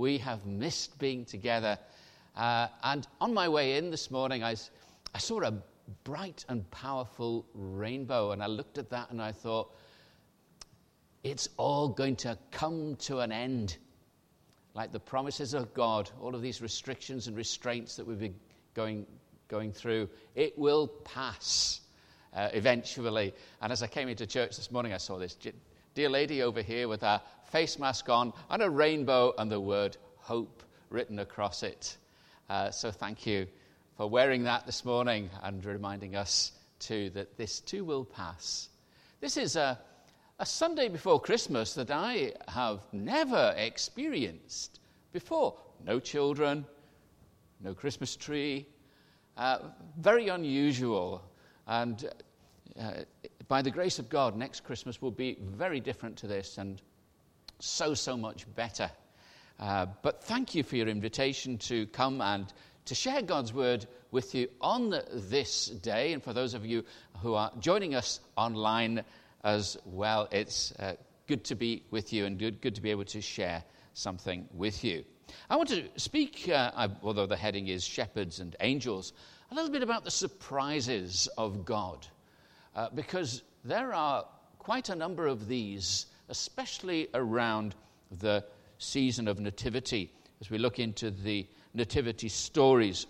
we have missed being together. Uh, and on my way in this morning, I, I saw a bright and powerful rainbow, and I looked at that and I thought, it's all going to come to an end. Like the promises of God, all of these restrictions and restraints that we've been going, going through, it will pass uh, eventually. And as I came into church this morning, I saw this dear lady over here with her face mask on and a rainbow and the word hope written across it. Uh, so thank you for wearing that this morning and reminding us too that this too will pass. This is a a Sunday before Christmas that I have never experienced before. No children, no Christmas tree. Uh, very unusual. And uh, by the grace of God, next Christmas will be very different to this and so, so much better. Uh, but thank you for your invitation to come and to share God's word with you on this day. And for those of you who are joining us online, as well. It's uh, good to be with you and good, good to be able to share something with you. I want to speak, uh, although the heading is Shepherds and Angels, a little bit about the surprises of God, uh, because there are quite a number of these, especially around the season of Nativity, as we look into the Nativity stories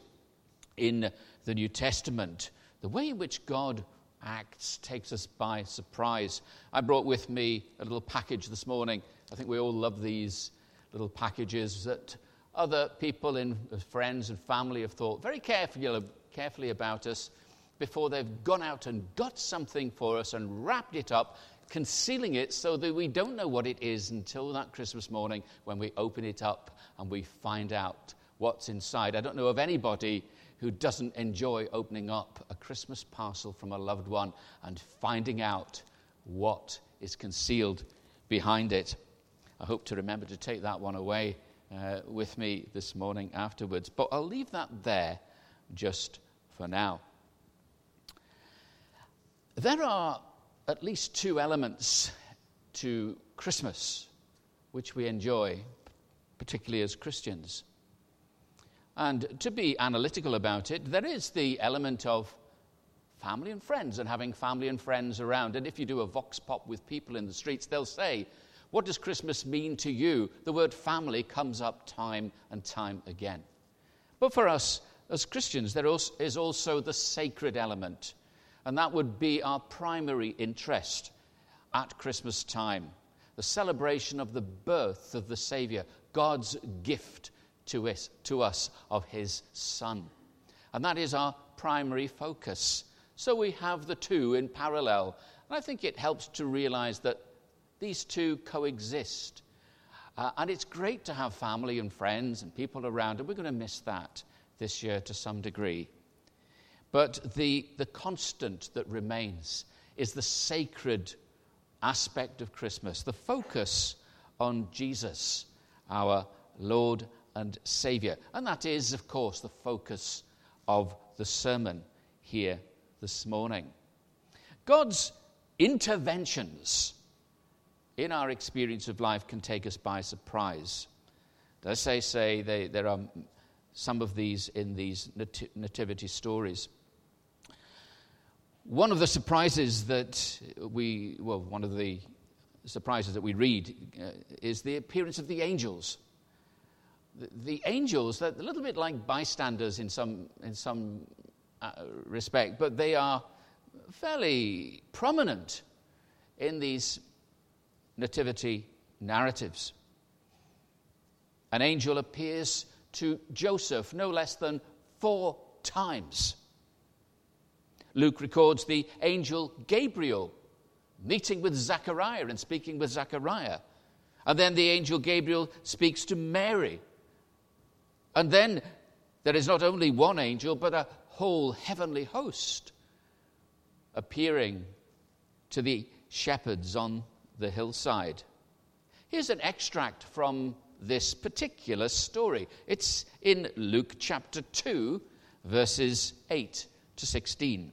in the New Testament, the way in which God acts takes us by surprise. I brought with me a little package this morning. I think we all love these little packages that other people in uh, friends and family have thought very carefully, carefully about us before they've gone out and got something for us and wrapped it up, concealing it so that we don't know what it is until that Christmas morning when we open it up and we find out what's inside. I don't know of anybody who doesn't enjoy opening up a Christmas parcel from a loved one and finding out what is concealed behind it. I hope to remember to take that one away uh, with me this morning afterwards, but I'll leave that there just for now. There are at least two elements to Christmas which we enjoy, particularly as Christians. And to be analytical about it, there is the element of family and friends and having family and friends around. And if you do a vox pop with people in the streets, they'll say, What does Christmas mean to you? The word family comes up time and time again. But for us as Christians, there is also the sacred element. And that would be our primary interest at Christmas time the celebration of the birth of the Savior, God's gift to us, to us of his Son. And that is our primary focus. So we have the two in parallel. And I think it helps to realize that these two coexist. Uh, and it's great to have family and friends and people around, and we're going to miss that this year to some degree. But the, the constant that remains is the sacred aspect of Christmas, the focus on Jesus, our Lord and Savior. And that is, of course, the focus of the sermon here this morning. God's interventions in our experience of life can take us by surprise. As I say, they, there are some of these in these nativity stories. One of the surprises that we, well, one of the surprises that we read uh, is the appearance of the angels the angels, they're a little bit like bystanders in some, in some uh, respect, but they are fairly prominent in these nativity narratives. An angel appears to Joseph no less than four times. Luke records the angel Gabriel meeting with Zechariah and speaking with Zechariah. And then the angel Gabriel speaks to Mary and then there is not only one angel, but a whole heavenly host appearing to the shepherds on the hillside. Here's an extract from this particular story. It's in Luke chapter 2, verses 8 to 16.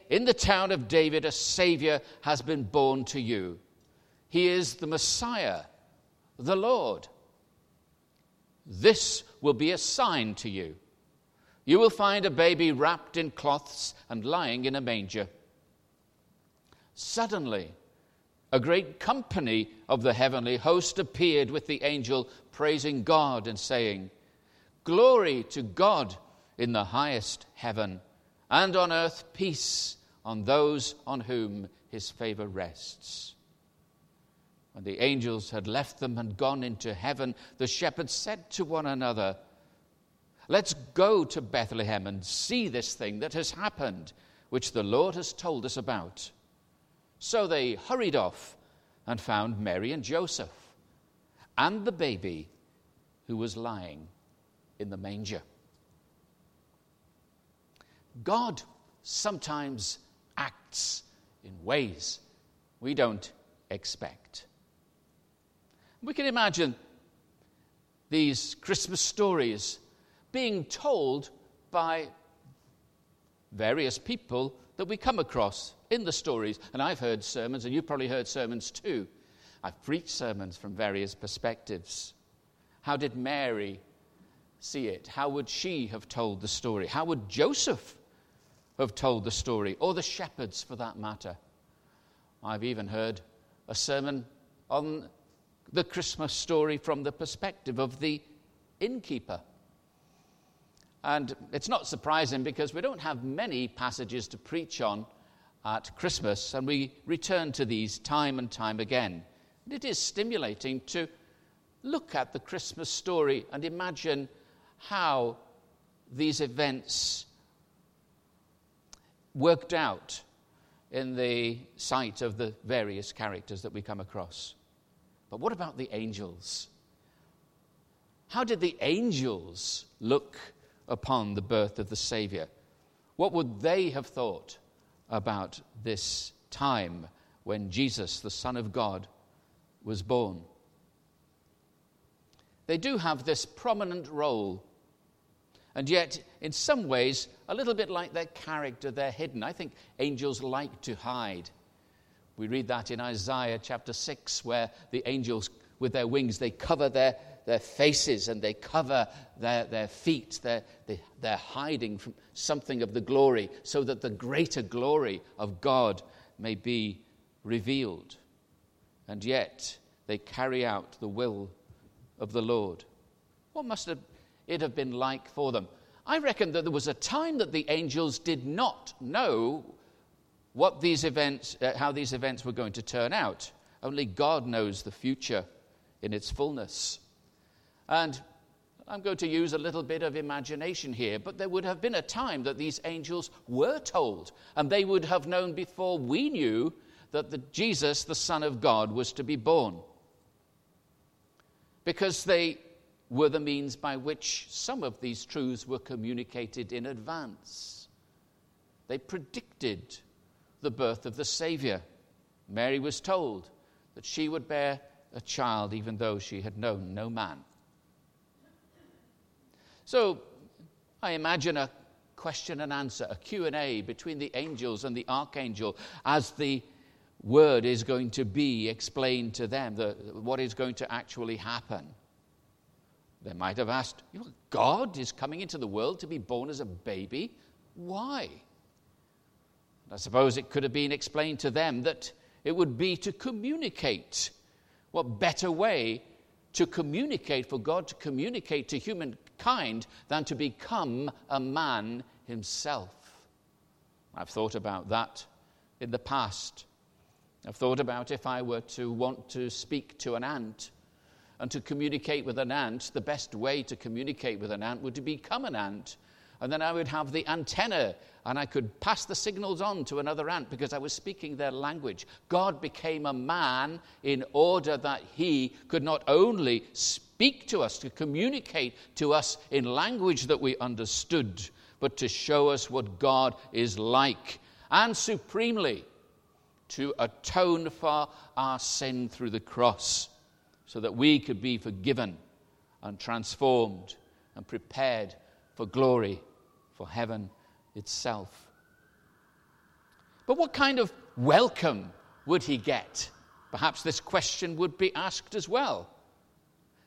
in the town of David, a Savior has been born to you. He is the Messiah, the Lord. This will be a sign to you. You will find a baby wrapped in cloths and lying in a manger. Suddenly, a great company of the heavenly host appeared with the angel, praising God and saying, Glory to God in the highest heaven, and on earth peace on those on whom his favor rests. When the angels had left them and gone into heaven, the shepherds said to one another, Let's go to Bethlehem and see this thing that has happened, which the Lord has told us about. So they hurried off and found Mary and Joseph and the baby who was lying in the manger. God sometimes acts in ways we don't expect. We can imagine these Christmas stories being told by various people that we come across in the stories. And I've heard sermons, and you've probably heard sermons too. I've preached sermons from various perspectives. How did Mary see it? How would she have told the story? How would Joseph have told the story? Or the shepherds, for that matter? I've even heard a sermon on the Christmas story from the perspective of the innkeeper. And it's not surprising because we don't have many passages to preach on at Christmas, and we return to these time and time again. And it is stimulating to look at the Christmas story and imagine how these events worked out in the sight of the various characters that we come across. But what about the angels? How did the angels look upon the birth of the Savior. What would they have thought about this time when Jesus, the Son of God, was born? They do have this prominent role, and yet, in some ways, a little bit like their character, they're hidden. I think angels like to hide. We read that in Isaiah chapter 6, where the angels, with their wings, they cover their their faces and they cover their, their feet. They're, they, they're hiding from something of the glory so that the greater glory of God may be revealed. And yet they carry out the will of the Lord. What must it have been like for them? I reckon that there was a time that the angels did not know what these events, uh, how these events were going to turn out. Only God knows the future in its fullness. And I'm going to use a little bit of imagination here, but there would have been a time that these angels were told, and they would have known before we knew that the Jesus, the Son of God, was to be born. Because they were the means by which some of these truths were communicated in advance. They predicted the birth of the Savior. Mary was told that she would bear a child even though she had known no man. So I imagine a question and answer, a Q&A between the angels and the archangel as the word is going to be explained to them, the, what is going to actually happen. They might have asked, God is coming into the world to be born as a baby? Why? I suppose it could have been explained to them that it would be to communicate. What better way to communicate, for God to communicate to humankind than to become a man himself. I've thought about that in the past. I've thought about if I were to want to speak to an ant and to communicate with an ant, the best way to communicate with an ant would to become an ant And then I would have the antenna and I could pass the signals on to another ant because I was speaking their language. God became a man in order that he could not only speak to us, to communicate to us in language that we understood, but to show us what God is like. And supremely, to atone for our sin through the cross so that we could be forgiven and transformed and prepared for glory, for heaven itself. But what kind of welcome would he get? Perhaps this question would be asked as well.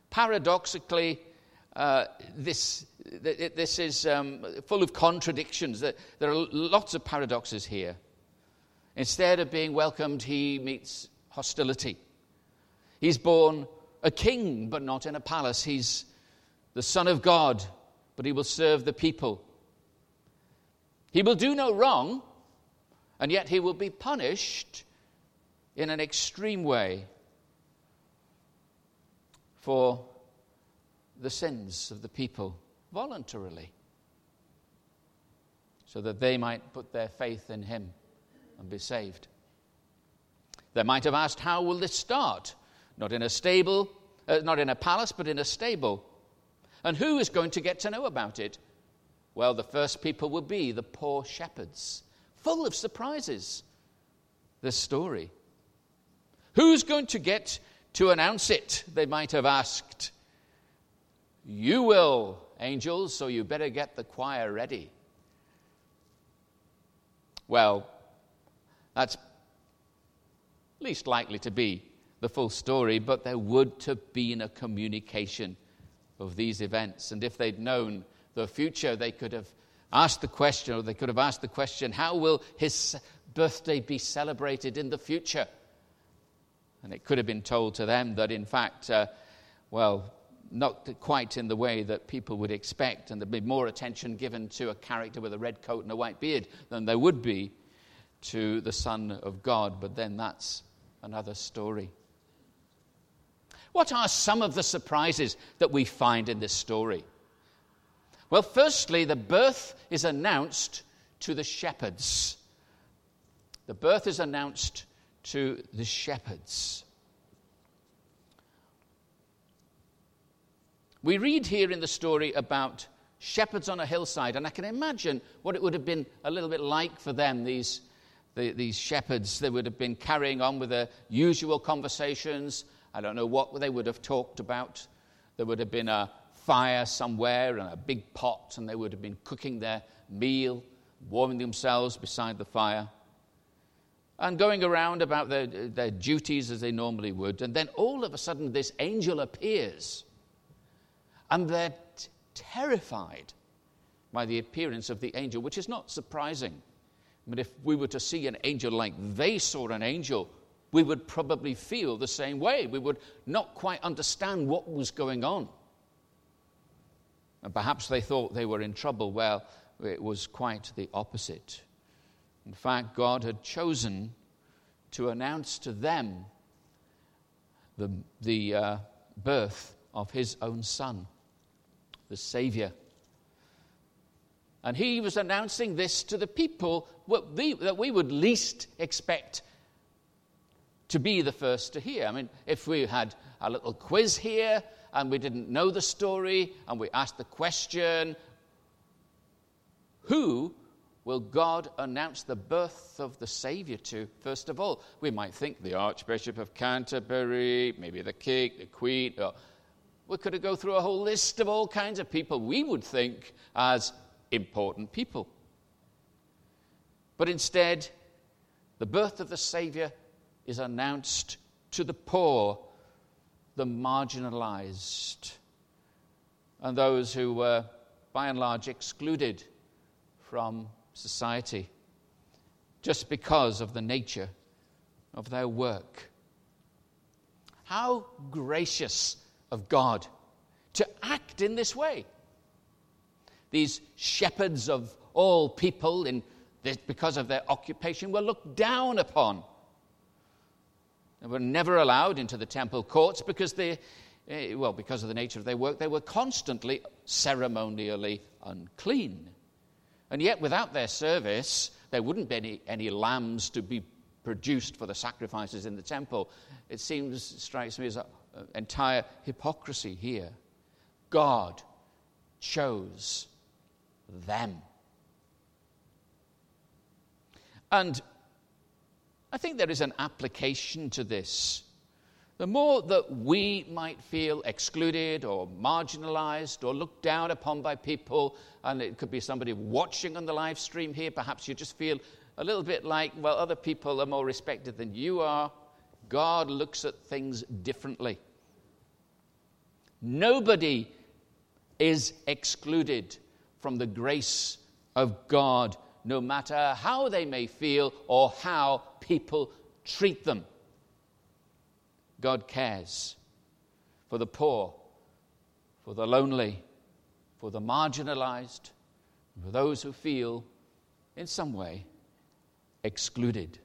Paradoxically, uh, this, this is um, full of contradictions. There are lots of paradoxes here. Instead of being welcomed, he meets hostility. He's born a king, but not in a palace. He's the Son of God, but he will serve the people. He will do no wrong, and yet he will be punished in an extreme way for the sins of the people voluntarily, so that they might put their faith in him and be saved. They might have asked, How will this start? Not in a stable, uh, not in a palace, but in a stable. And who is going to get to know about it? Well, the first people will be the poor shepherds, full of surprises. This story. Who's going to get to announce it? They might have asked. You will, angels, so you better get the choir ready. Well, that's least likely to be the full story, but there would have been a communication of these events. And if they'd known the future, they could have asked the question, or they could have asked the question, how will his birthday be celebrated in the future? And it could have been told to them that, in fact, uh, well, not quite in the way that people would expect, and there'd be more attention given to a character with a red coat and a white beard than there would be to the Son of God. But then that's another story. What are some of the surprises that we find in this story? Well, firstly, the birth is announced to the shepherds. The birth is announced to the shepherds. We read here in the story about shepherds on a hillside, and I can imagine what it would have been a little bit like for them, these, the, these shepherds. They would have been carrying on with their usual conversations. I don't know what they would have talked about. There would have been a fire somewhere and a big pot, and they would have been cooking their meal, warming themselves beside the fire, and going around about their, their duties as they normally would. And then all of a sudden, this angel appears, and they're t- terrified by the appearance of the angel, which is not surprising. But if we were to see an angel like they saw an angel, we would probably feel the same way. We would not quite understand what was going on. And perhaps they thought they were in trouble. Well, it was quite the opposite. In fact, God had chosen to announce to them the, the uh, birth of his own son, the Savior. And he was announcing this to the people that we would least expect to be the first to hear. I mean, if we had a little quiz here and we didn't know the story and we asked the question, who will God announce the birth of the Savior to, first of all? We might think the Archbishop of Canterbury, maybe the King, the Queen. We could go through a whole list of all kinds of people we would think as important people. But instead, the birth of the Savior is announced to the poor the marginalized, and those who were, by and large, excluded from society just because of the nature of their work. How gracious of God to act in this way. These shepherds of all people, in this, because of their occupation, were looked down upon they were never allowed into the temple courts because they, eh, well, because of the nature of their work, they were constantly ceremonially unclean. And yet, without their service, there wouldn't be any, any lambs to be produced for the sacrifices in the temple. It seems, strikes me as an entire hypocrisy here. God chose them. And I think there is an application to this. The more that we might feel excluded or marginalized or looked down upon by people, and it could be somebody watching on the live stream here, perhaps you just feel a little bit like, well, other people are more respected than you are. God looks at things differently. Nobody is excluded from the grace of God no matter how they may feel or how people treat them. God cares for the poor, for the lonely, for the marginalized, for those who feel in some way excluded.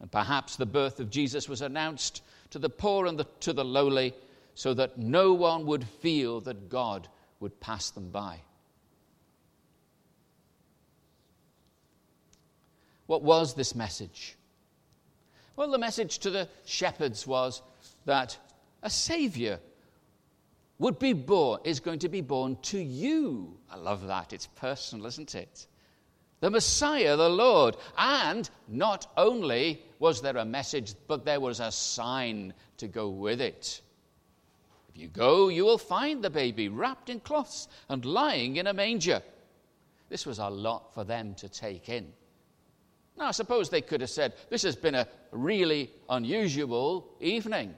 And perhaps the birth of Jesus was announced to the poor and the, to the lowly so that no one would feel that God would pass them by. What was this message? Well, the message to the shepherds was that a Savior would be born, is going to be born to you. I love that. It's personal, isn't it? The Messiah, the Lord. And not only was there a message, but there was a sign to go with it. If you go, you will find the baby wrapped in cloths and lying in a manger. This was a lot for them to take in. Now, I suppose they could have said, This has been a really unusual evening.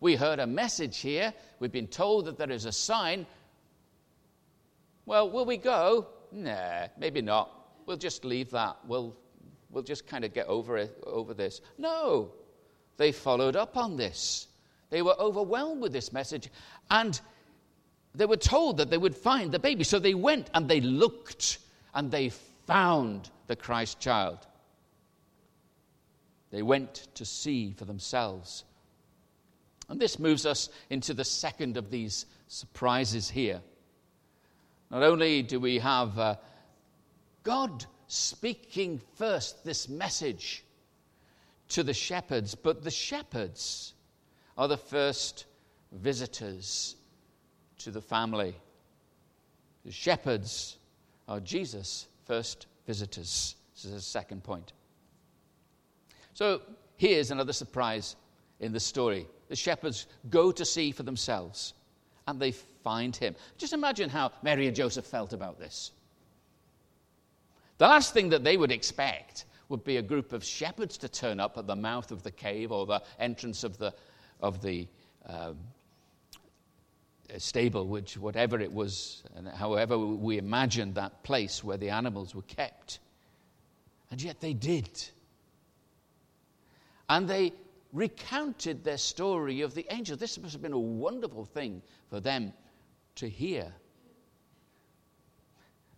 We heard a message here. We've been told that there is a sign. Well, will we go? Nah, maybe not. We'll just leave that. We'll, we'll just kind of get over, it, over this. No, they followed up on this. They were overwhelmed with this message. And they were told that they would find the baby. So they went and they looked and they found the Christ child. They went to see for themselves. And this moves us into the second of these surprises here. Not only do we have uh, God speaking first this message to the shepherds, but the shepherds are the first visitors to the family. The shepherds are Jesus' first visitors. This is the second point. So here's another surprise in the story. The shepherds go to see for themselves and they find him. Just imagine how Mary and Joseph felt about this. The last thing that they would expect would be a group of shepherds to turn up at the mouth of the cave or the entrance of the, of the um, stable, which, whatever it was, and however we imagined that place where the animals were kept. And yet they did. And they recounted their story of the angel. This must have been a wonderful thing for them to hear.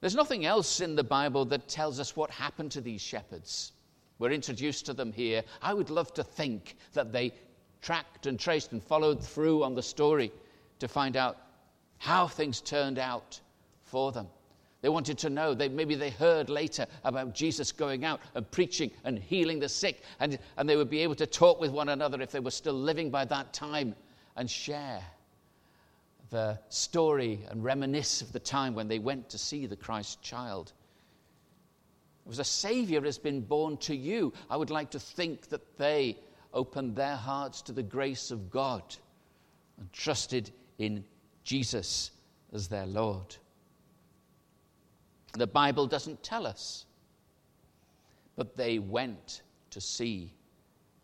There's nothing else in the Bible that tells us what happened to these shepherds. We're introduced to them here. I would love to think that they tracked and traced and followed through on the story to find out how things turned out for them. They wanted to know. They, maybe they heard later about Jesus going out and preaching and healing the sick, and, and they would be able to talk with one another if they were still living by that time and share the story and reminisce of the time when they went to see the Christ child. It was a Savior has been born to you. I would like to think that they opened their hearts to the grace of God and trusted in Jesus as their Lord. The Bible doesn't tell us. But they went to see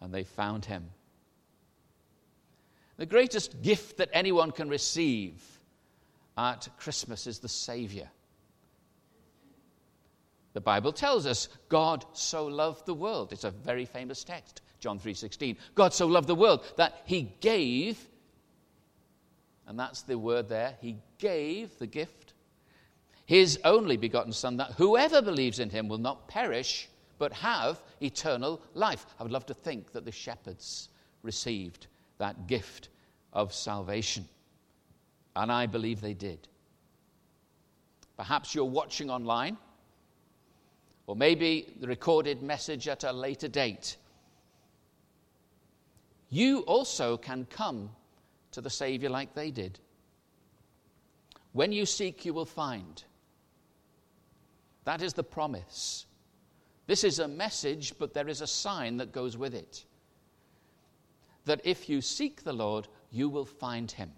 and they found him. The greatest gift that anyone can receive at Christmas is the Savior. The Bible tells us God so loved the world. It's a very famous text, John 3:16. God so loved the world that he gave and that's the word there, he gave the gift his only begotten Son, that whoever believes in him will not perish, but have eternal life. I would love to think that the shepherds received that gift of salvation. And I believe they did. Perhaps you're watching online, or maybe the recorded message at a later date. You also can come to the Savior like they did. When you seek, you will find. That is the promise. This is a message, but there is a sign that goes with it. That if you seek the Lord, you will find him.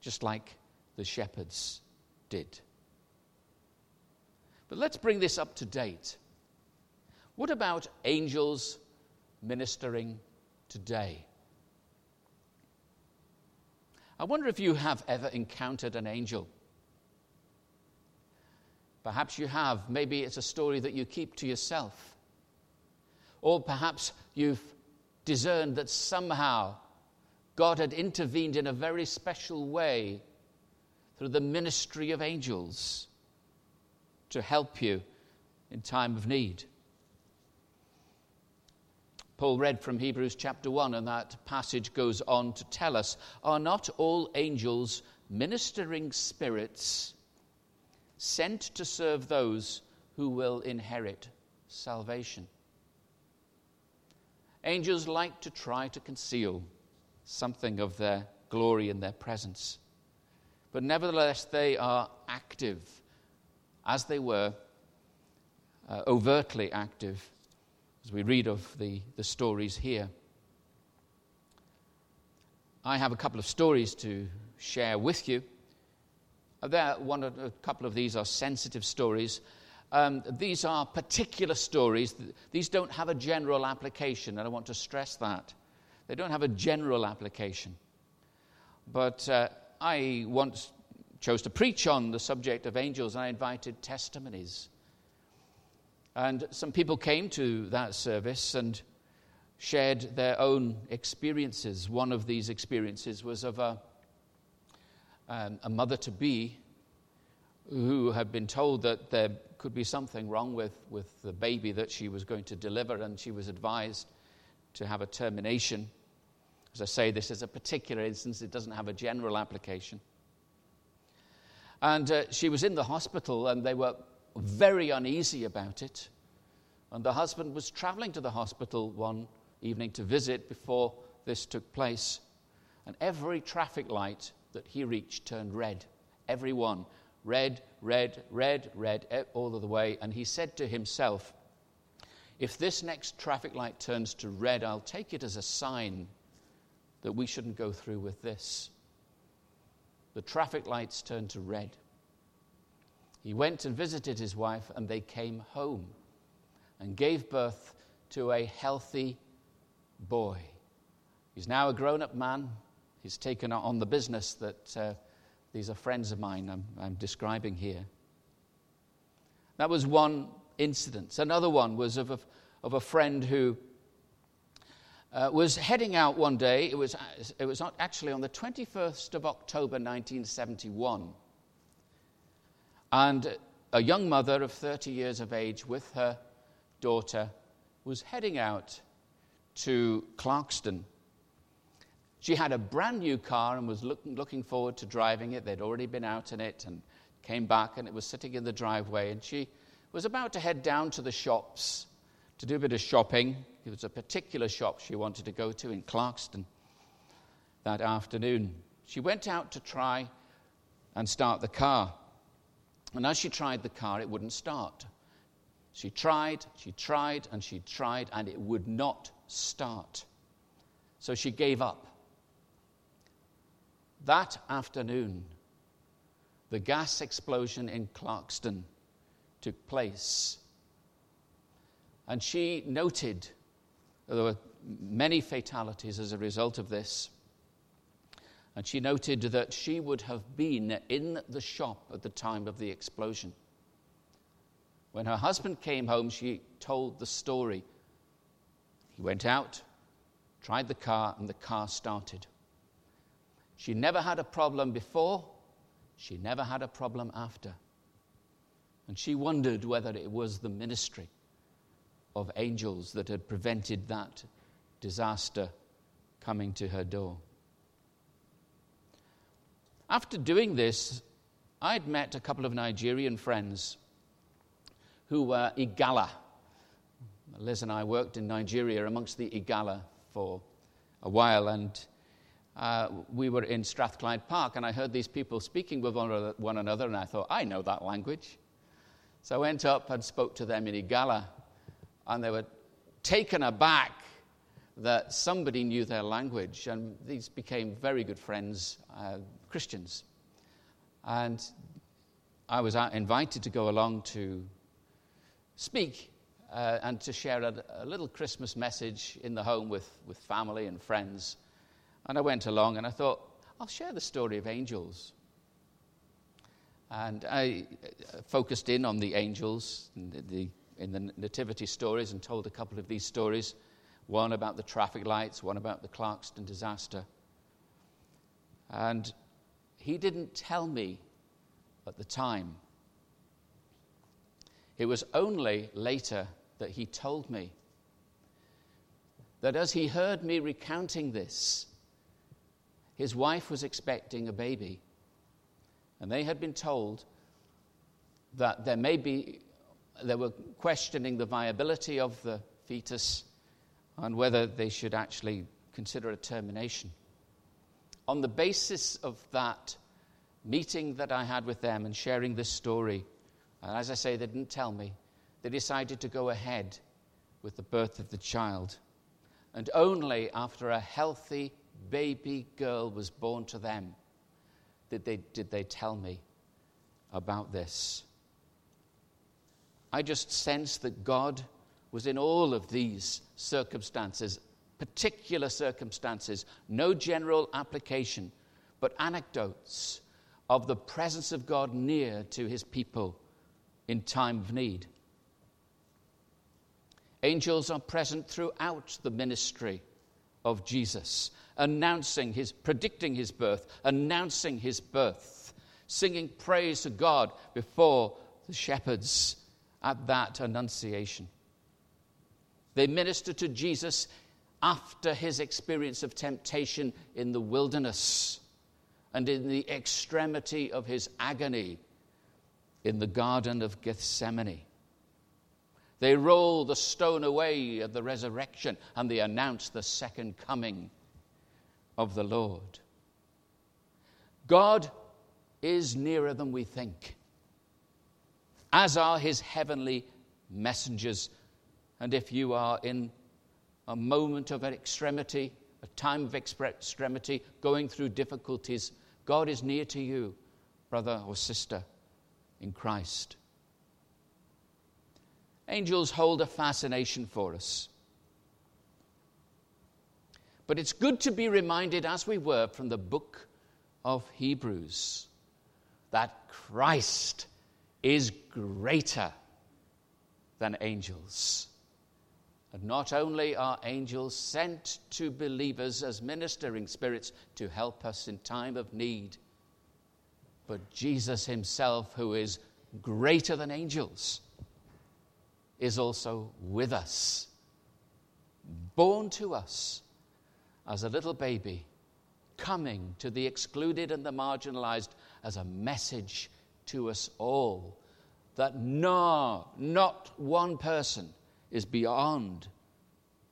Just like the shepherds did. But let's bring this up to date. What about angels ministering today? I wonder if you have ever encountered an angel. Perhaps you have. Maybe it's a story that you keep to yourself. Or perhaps you've discerned that somehow God had intervened in a very special way through the ministry of angels to help you in time of need. Paul read from Hebrews chapter 1, and that passage goes on to tell us Are not all angels ministering spirits sent to serve those who will inherit salvation. Angels like to try to conceal something of their glory in their presence, but nevertheless, they are active, as they were uh, overtly active, as we read of the, the stories here. I have a couple of stories to share with you there, one, a couple of these are sensitive stories. Um, these are particular stories. These don't have a general application, and I want to stress that. They don't have a general application. But uh, I once chose to preach on the subject of angels, and I invited testimonies. And some people came to that service and shared their own experiences. One of these experiences was of a um, a mother to be who had been told that there could be something wrong with, with the baby that she was going to deliver, and she was advised to have a termination. As I say, this is a particular instance, it doesn't have a general application. And uh, she was in the hospital, and they were very uneasy about it. And the husband was traveling to the hospital one evening to visit before this took place. And every traffic light that he reached turned red. Every one. Red, red, red, red, all of the way. And he said to himself, If this next traffic light turns to red, I'll take it as a sign that we shouldn't go through with this. The traffic lights turned to red. He went and visited his wife, and they came home and gave birth to a healthy boy. He's now a grown up man He's taken on the business that uh, these are friends of mine I'm, I'm, describing here. That was one incident. Another one was of a, of a friend who uh, was heading out one day. It was, it was actually on the 21st of October 1971. And a young mother of 30 years of age with her daughter was heading out to Clarkston she had a brand new car and was look, looking forward to driving it. They'd already been out in it and came back, and it was sitting in the driveway. And she was about to head down to the shops to do a bit of shopping. It was a particular shop she wanted to go to in Clarkston that afternoon. She went out to try and start the car. And as she tried the car, it wouldn't start. She tried, she tried, and she tried, and it would not start. So she gave up. That afternoon, the gas explosion in Clarkston took place. And she noted there were many fatalities as a result of this. And she noted that she would have been in the shop at the time of the explosion. When her husband came home, she told the story. He went out, tried the car, and the car started. She never had a problem before, she never had a problem after. And she wondered whether it was the ministry of angels that had prevented that disaster coming to her door. After doing this, I'd met a couple of Nigerian friends who were Igala. Liz and I worked in Nigeria amongst the Igala for a while, and uh, we were in Strathclyde Park, and I heard these people speaking with one another, and I thought, I know that language. So I went up and spoke to them in Igala, and they were taken aback that somebody knew their language, and these became very good friends, uh, Christians. And I was invited to go along to speak uh, and to share a, a, little Christmas message in the home with, with family and friends. And I went along and I thought, I'll share the story of angels. And I uh, focused in on the angels in the, in the nativity stories and told a couple of these stories one about the traffic lights, one about the Clarkston disaster. And he didn't tell me at the time. It was only later that he told me that as he heard me recounting this, his wife was expecting a baby. And they had been told that there may be, they were questioning the viability of the fetus and whether they should actually consider a termination. On the basis of that meeting that I had with them and sharing this story, and as I say, they didn't tell me, they decided to go ahead with the birth of the child. And only after a healthy baby girl was born to them did they, did they tell me about this. I just sense that God was in all of these circumstances, particular circumstances, no general application, but anecdotes of the presence of God near to his people in time of need. Angels are present throughout the ministry of Jesus, announcing his, predicting his birth, announcing his birth, singing praise to God before the shepherds at that annunciation. They minister to Jesus after his experience of temptation in the wilderness and in the extremity of his agony in the Garden of Gethsemane. They roll the stone away at the resurrection and they announce the second coming of the Lord. God is nearer than we think, as are his heavenly messengers. And if you are in a moment of extremity, a time of extremity, going through difficulties, God is near to you, brother or sister in Christ. Angels hold a fascination for us. But it's good to be reminded, as we were from the book of Hebrews, that Christ is greater than angels. And not only are angels sent to believers as ministering spirits to help us in time of need, but Jesus himself, who is greater than angels, is also with us, born to us as a little baby, coming to the excluded and the marginalized as a message to us all that no, not one person is beyond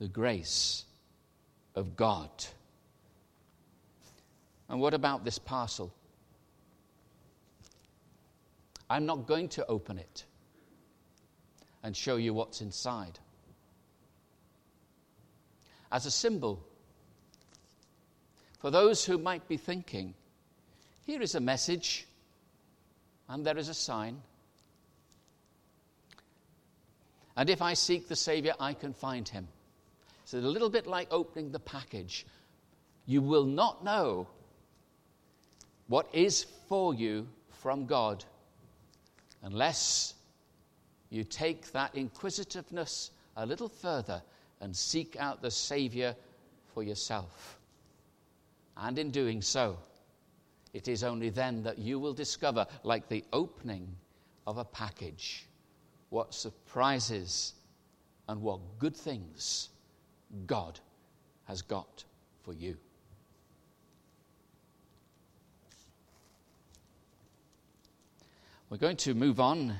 the grace of God. And what about this parcel? I'm not going to open it and show you what's inside. As a symbol, for those who might be thinking, here is a message and there is a sign. And if I seek the Savior, I can find him. It's a little bit like opening the package. You will not know what is for you from God unless you take that inquisitiveness a little further and seek out the Savior for yourself. And in doing so, it is only then that you will discover, like the opening of a package, what surprises and what good things God has got for you. We're going to move on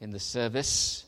in the service